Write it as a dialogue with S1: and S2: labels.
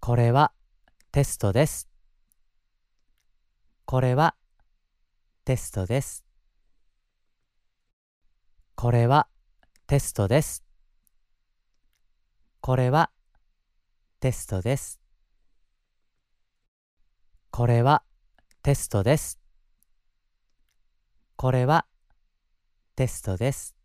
S1: これはテストです。これはテストです。これはテストです。これはテストです。これはテストです。これはテストです。